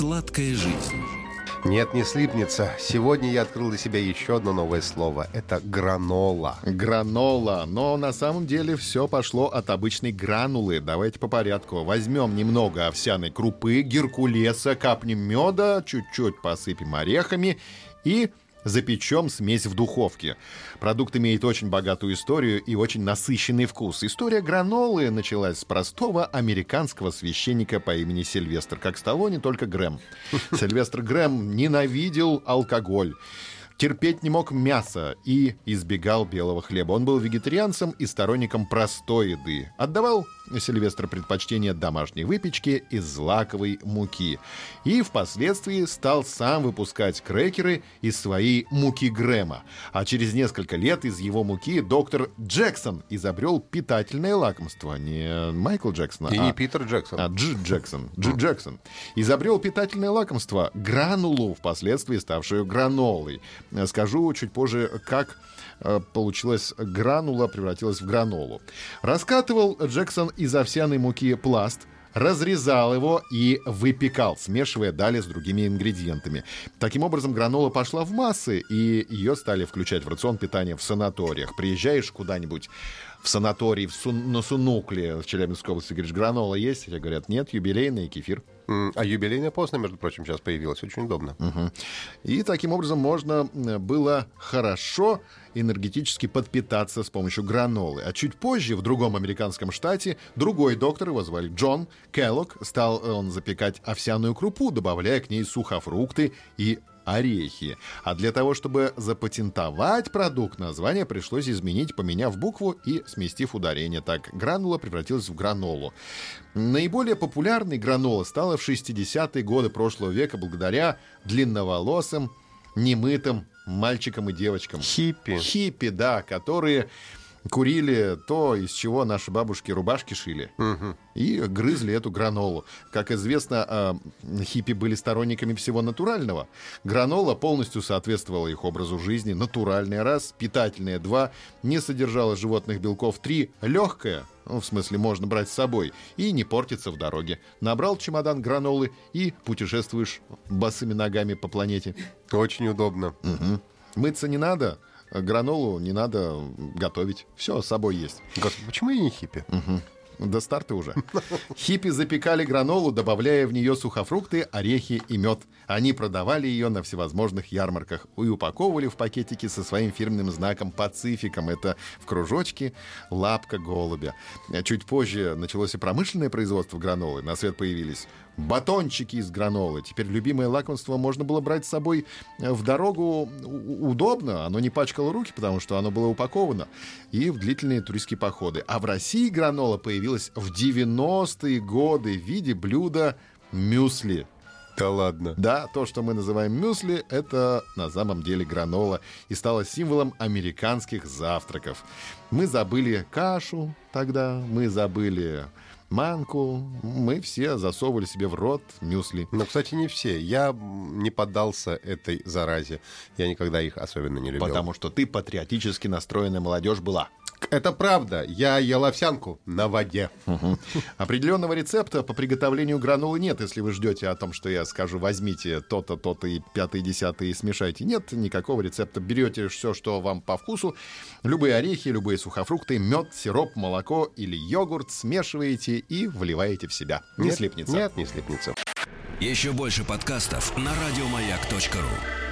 Сладкая жизнь. Нет, не слипнется. Сегодня я открыл для себя еще одно новое слово. Это гранола. Гранола. Но на самом деле все пошло от обычной гранулы. Давайте по порядку. Возьмем немного овсяной крупы, геркулеса, капнем меда, чуть-чуть посыпем орехами и запечем смесь в духовке. Продукт имеет очень богатую историю и очень насыщенный вкус. История гранолы началась с простого американского священника по имени Сильвестр. Как Сталлоне, только Грэм. Сильвестр Грэм ненавидел алкоголь терпеть не мог мясо и избегал белого хлеба. Он был вегетарианцем и сторонником простой еды. Отдавал Сильвестр предпочтение домашней выпечке из злаковой муки. И впоследствии стал сам выпускать крекеры из своей муки Грэма. А через несколько лет из его муки доктор Джексон изобрел питательное лакомство. Не Майкл Джексон, И а не Питер Джексон. а, Дж. Джексон. Дж. Джексон. Изобрел питательное лакомство гранулу, впоследствии ставшую гранолой. Скажу чуть позже, как э, получилась гранула, превратилась в гранолу. Раскатывал Джексон из овсяной муки пласт, разрезал его и выпекал, смешивая далее с другими ингредиентами. Таким образом, гранола пошла в массы, и ее стали включать в рацион питания в санаториях. Приезжаешь куда-нибудь в санаторий в Сун- на Сунукле в Челябинской области, говоришь, гранола есть? Тебе говорят, нет, юбилейный кефир. А юбилейная постная, между прочим, сейчас появилась. Очень удобно. И таким образом можно э, было хорошо энергетически подпитаться с помощью гранолы. А чуть позже в другом американском штате другой доктор, его звали Джон Келлог, стал э, он запекать овсяную крупу, добавляя к ней сухофрукты и орехи. А для того, чтобы запатентовать продукт, название пришлось изменить, поменяв букву и сместив ударение. Так гранула превратилась в гранолу. Наиболее популярной гранола стала в 60-е годы прошлого века благодаря длинноволосым, немытым мальчикам и девочкам. Хиппи. Хиппи, да, которые курили то, из чего наши бабушки рубашки шили. И грызли эту гранолу. Как известно, а, хиппи были сторонниками всего натурального. Гранола полностью соответствовала их образу жизни. Натуральная раз, питательная два, не содержала животных белков три, легкая, ну, в смысле, можно брать с собой, и не портится в дороге. Набрал чемодан гранолы и путешествуешь босыми ногами по планете. Очень удобно. Мгм. Мыться не надо, гранолу не надо готовить. Все с собой есть. Господи, почему я не хиппи? До старта уже. Хиппи запекали гранолу, добавляя в нее сухофрукты, орехи и мед. Они продавали ее на всевозможных ярмарках и упаковывали в пакетики со своим фирменным знаком «Пацификом». Это в кружочке лапка голубя. Чуть позже началось и промышленное производство гранолы. На свет появились батончики из гранолы. Теперь любимое лакомство можно было брать с собой в дорогу удобно. Оно не пачкало руки, потому что оно было упаковано. И в длительные туристские походы. А в России гранола появилась в 90-е годы в виде блюда мюсли. Да ладно. Да, то, что мы называем мюсли, это на самом деле гранола и стало символом американских завтраков. Мы забыли кашу тогда, мы забыли манку, мы все засовывали себе в рот мюсли. Но, кстати, не все. Я не поддался этой заразе. Я никогда их особенно не любил. Потому что ты патриотически настроенная молодежь была. Это правда. Я ел овсянку на воде. Определенного рецепта по приготовлению гранолы нет, если вы ждете о том, что я скажу, возьмите то-то, то-то и пятое, десятое и смешайте. Нет никакого рецепта. Берете все, что вам по вкусу. Любые орехи, любые сухофрукты, мед, сироп, молоко или йогурт смешиваете и вливаете в себя. Не Нет, слипнется. Нет, не слипнется. Еще больше подкастов на радиомаяк.ру.